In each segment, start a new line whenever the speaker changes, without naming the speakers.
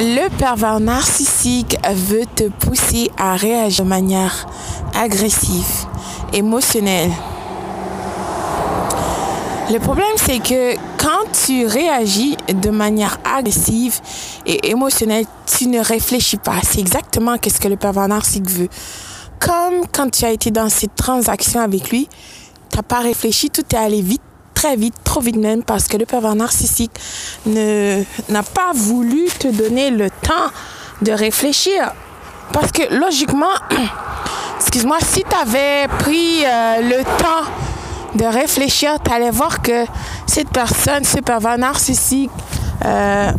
Le pervers narcissique veut te pousser à réagir de manière agressive, émotionnelle. Le problème, c'est que quand tu réagis de manière agressive et émotionnelle, tu ne réfléchis pas. C'est exactement ce que le pervers narcissique veut. Comme quand tu as été dans cette transaction avec lui, tu n'as pas réfléchi, tout est allé vite très vite, trop vite même, parce que le pervers narcissique n'a pas voulu te donner le temps de réfléchir. Parce que logiquement, excuse-moi, si tu avais pris euh, le temps de réfléchir, tu allais voir que cette personne, ce pervers narcissique, euh,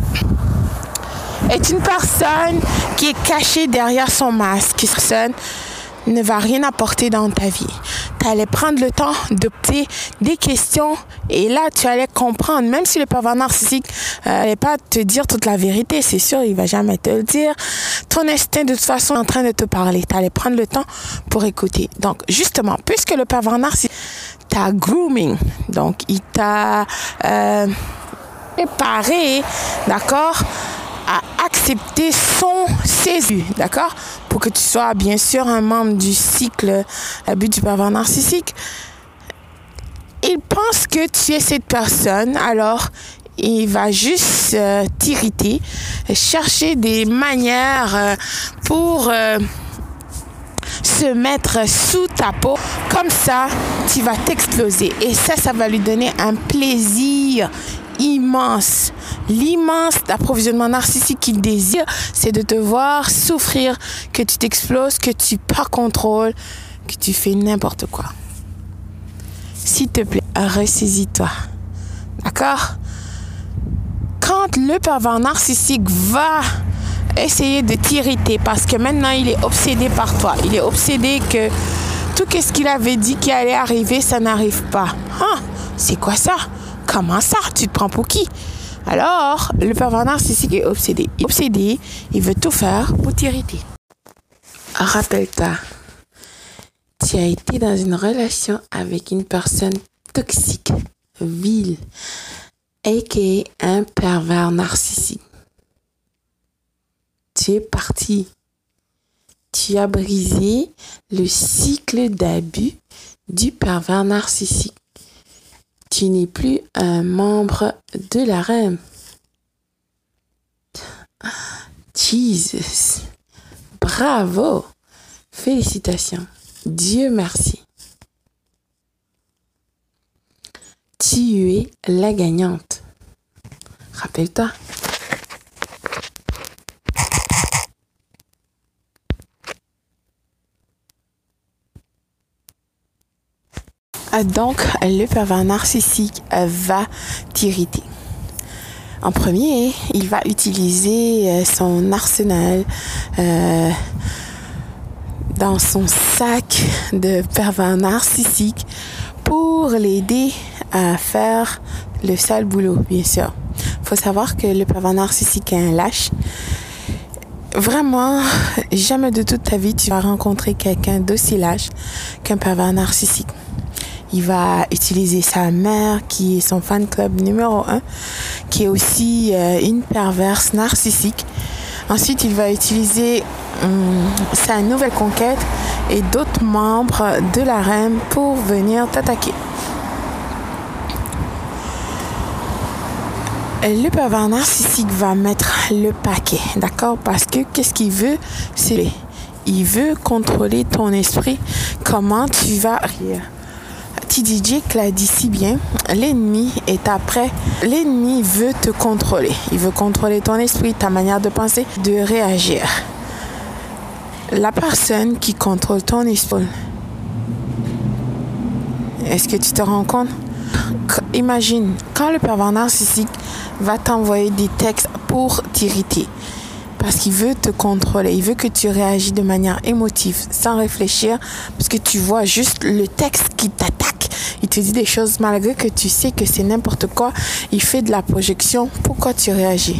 est une personne qui est cachée derrière son masque. Cette personne ne va rien apporter dans ta vie tu allais prendre le temps de poser des questions et là, tu allais comprendre, même si le pervers narcissique n'allait euh, pas te dire toute la vérité, c'est sûr, il va jamais te le dire. Ton instinct, de toute façon, est en train de te parler. Tu allais prendre le temps pour écouter. Donc, justement, puisque le pervers narcissique t'a grooming, donc il t'a euh, préparé, d'accord, à accepter son césure, d'accord? Pour que tu sois bien sûr un membre du cycle but du pervers narcissique. Il pense que tu es cette personne, alors il va juste euh, t'irriter, chercher des manières euh, pour euh, se mettre sous ta peau. Comme ça, tu vas t'exploser. Et ça, ça va lui donner un plaisir immense. L'immense approvisionnement narcissique qu'il désire, c'est de te voir souffrir, que tu t'exploses, que tu perds contrôle, que tu fais n'importe quoi. S'il te plaît, ressaisis-toi. D'accord? Quand le pervers narcissique va essayer de t'irriter parce que maintenant il est obsédé par toi, il est obsédé que tout ce qu'il avait dit qui allait arriver, ça n'arrive pas. Hein? C'est quoi ça? Comment ça? Tu te prends pour qui? Alors, le pervers narcissique est obsédé. Est obsédé, il veut tout faire pour t'irriter. Rappelle-toi, tu as été dans une relation avec une personne toxique, vile, et un pervers narcissique. Tu es parti. Tu as brisé le cycle d'abus du pervers narcissique tu n'es plus un membre de la reine. Jesus. Bravo. Félicitations. Dieu merci. Tu es la gagnante. Rappelle-toi. Donc, le pervers narcissique va t'irriter. En premier, il va utiliser euh, son arsenal euh, dans son sac de pervers narcissique pour l'aider à faire le sale boulot, bien sûr. faut savoir que le pervers narcissique est un lâche. Vraiment, jamais de toute ta vie tu vas rencontrer quelqu'un d'aussi lâche qu'un pervers narcissique. Il va utiliser sa mère, qui est son fan club numéro un, qui est aussi euh, une perverse narcissique. Ensuite, il va utiliser hum, sa nouvelle conquête et d'autres membres de la reine pour venir t'attaquer. Le pervers narcissique va mettre le paquet, d'accord? Parce que qu'est-ce qu'il veut? C'est il veut contrôler ton esprit, comment tu vas rire. TDJ l'a dit si bien, l'ennemi est après. L'ennemi veut te contrôler. Il veut contrôler ton esprit, ta manière de penser, de réagir. La personne qui contrôle ton esprit, est-ce que tu te rends compte? Imagine, quand le pervers narcissique va t'envoyer des textes pour t'irriter, parce qu'il veut te contrôler, il veut que tu réagis de manière émotive, sans réfléchir, parce que tu vois juste le texte qui t'attaque il te dit des choses malgré que tu sais que c'est n'importe quoi. Il fait de la projection. Pourquoi tu réagis?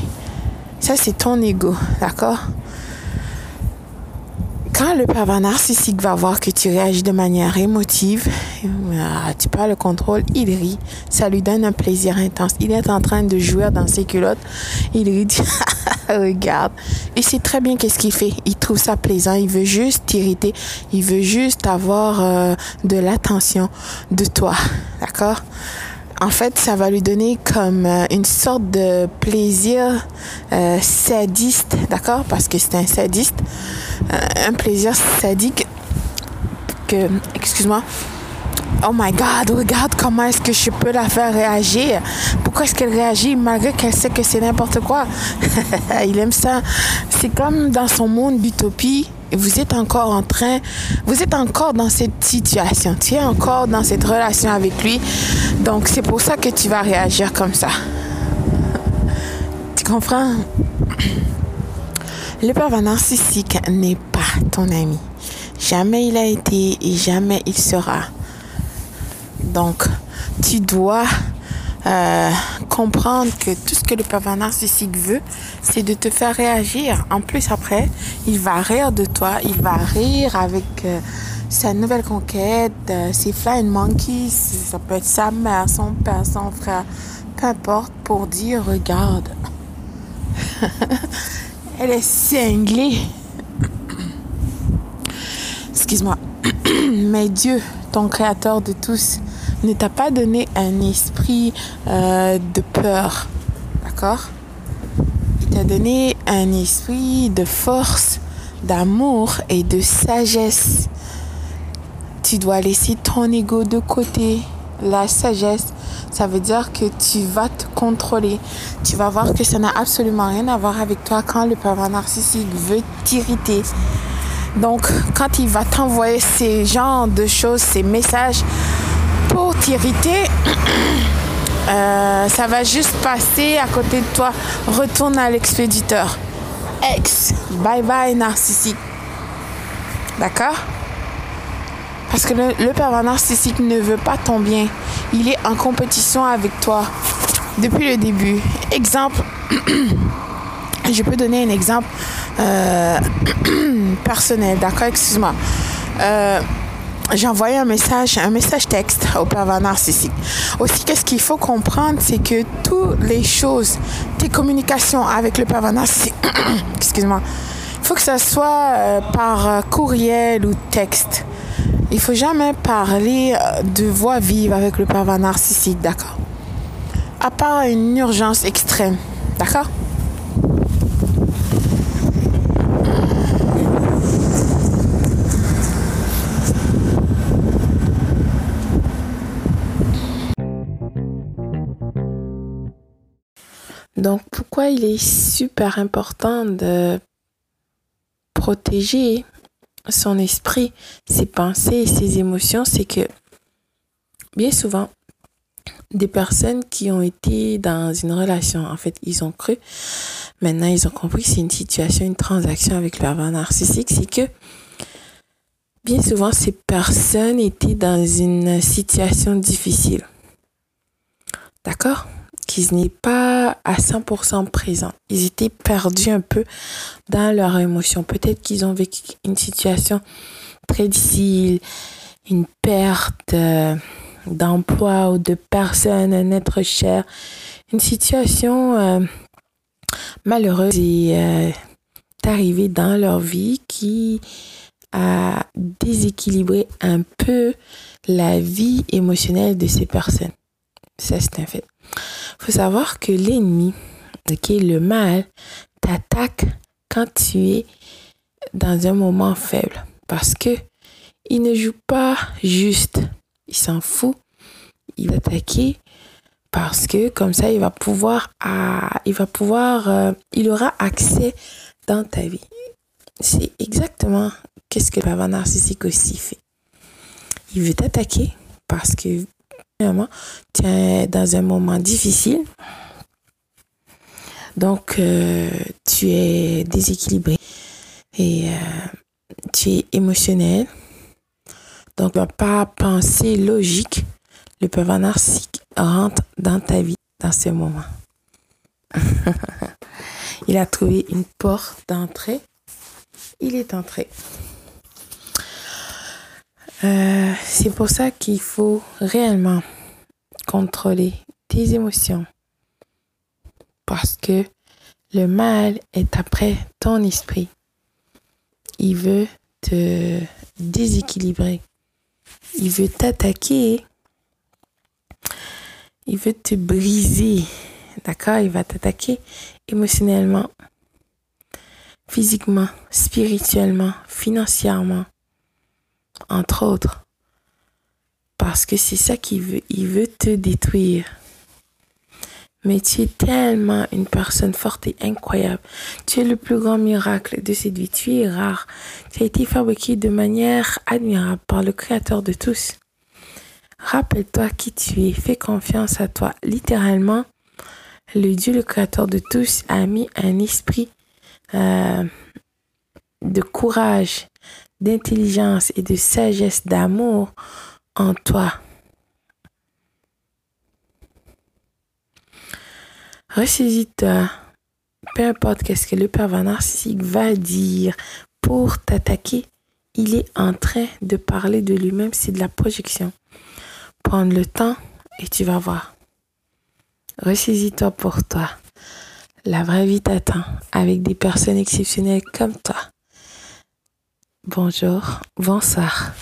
Ça, c'est ton ego, d'accord? Quand le pervers narcissique va voir que tu réagis de manière émotive, euh, tu perds le contrôle, il rit. Ça lui donne un plaisir intense. Il est en train de jouer dans ses culottes. Il rit, dit, regarde. Et c'est très bien qu'est-ce qu'il fait. Il trouve ça plaisant. Il veut juste t'irriter. Il veut juste avoir euh, de l'attention de toi. D'accord? En fait, ça va lui donner comme euh, une sorte de plaisir euh, sadiste, d'accord? Parce que c'est un sadiste, euh, un plaisir sadique que, excuse-moi, Oh my God, regarde comment est-ce que je peux la faire réagir. Pourquoi est-ce qu'elle réagit malgré qu'elle sait que c'est n'importe quoi? Il aime ça. C'est comme dans son monde d'utopie vous êtes encore en train, vous êtes encore dans cette situation, tu es encore dans cette relation avec lui. Donc c'est pour ça que tu vas réagir comme ça. Tu comprends? Le pervers narcissique n'est pas ton ami. Jamais il a été et jamais il sera. Donc, tu dois euh, comprendre que tout ce que le pervers narcissique veut, c'est de te faire réagir. En plus, après, il va rire de toi, il va rire avec euh, sa nouvelle conquête, euh, ses flying monkeys, ça peut être sa mère, son père, son frère, peu importe, pour dire, regarde, elle est cinglée. Excuse-moi. Mais Dieu, ton créateur de tous, ne t'a pas donné un esprit euh, de peur. D'accord? Il t'a donné un esprit de force, d'amour et de sagesse. Tu dois laisser ton ego de côté. La sagesse, ça veut dire que tu vas te contrôler. Tu vas voir que ça n'a absolument rien à voir avec toi quand le pervers narcissique veut t'irriter. Donc, quand il va t'envoyer ces genres de choses, ces messages, pour t'irriter, euh, ça va juste passer à côté de toi. Retourne à l'expéditeur. Ex. Bye bye narcissique. D'accord? Parce que le, le pervers narcissique ne veut pas ton bien. Il est en compétition avec toi depuis le début. Exemple, je peux donner un exemple euh, personnel, d'accord? Excuse-moi. Euh, j'ai envoyé un message, un message texte au pervers narcissique. Aussi, qu'est-ce qu'il faut comprendre, c'est que toutes les choses, tes communications avec le pervers narcissique, excuse-moi, il faut que ça soit euh, par euh, courriel ou texte. Il faut jamais parler euh, de voix vive avec le pervers narcissique, d'accord? À part une urgence extrême, d'accord? Donc pourquoi il est super important de protéger son esprit, ses pensées ses émotions, c'est que bien souvent, des personnes qui ont été dans une relation, en fait, ils ont cru, maintenant ils ont compris que c'est une situation, une transaction avec leur narcissique, c'est que bien souvent ces personnes étaient dans une situation difficile. D'accord? Qu'ils n'est pas à 100% présents. Ils étaient perdus un peu dans leurs émotions. Peut-être qu'ils ont vécu une situation très difficile, une perte euh, d'emploi ou de personne, un être cher, une situation euh, malheureuse est euh, arrivée dans leur vie qui a déséquilibré un peu la vie émotionnelle de ces personnes. Ça, c'est un fait savoir que l'ennemi, est le mal, t'attaque quand tu es dans un moment faible. Parce que il ne joue pas juste. Il s'en fout. Il va attaquer parce que comme ça, il va pouvoir, il va pouvoir, euh, il aura accès dans ta vie. C'est exactement qu'est-ce que le narcissique aussi fait. Il veut t'attaquer parce que tu es dans un moment difficile. Donc, euh, tu es déséquilibré et euh, tu es émotionnel. Donc, pas penser logique. Le pervers narcissique rentre dans ta vie dans ce moment. Il a trouvé une porte d'entrée. Il est entré. Euh, c'est pour ça qu'il faut réellement contrôler tes émotions. Parce que le mal est après ton esprit. Il veut te déséquilibrer. Il veut t'attaquer. Il veut te briser. D'accord? Il va t'attaquer émotionnellement, physiquement, spirituellement, financièrement, entre autres. Parce que c'est ça qu'il veut. Il veut te détruire. Mais tu es tellement une personne forte et incroyable. Tu es le plus grand miracle de cette vie. Tu es rare. Tu as été fabriqué de manière admirable par le Créateur de tous. Rappelle-toi qui tu es. Fais confiance à toi. Littéralement, le Dieu, le Créateur de tous, a mis un esprit euh, de courage, d'intelligence et de sagesse, d'amour en toi. Ressaisis-toi. Peu importe qu'est-ce que le pervers narcissique va dire pour t'attaquer, il est en train de parler de lui-même, c'est de la projection. Prendre le temps et tu vas voir. Ressaisis-toi pour toi. La vraie vie t'attend avec des personnes exceptionnelles comme toi. Bonjour, bonsoir.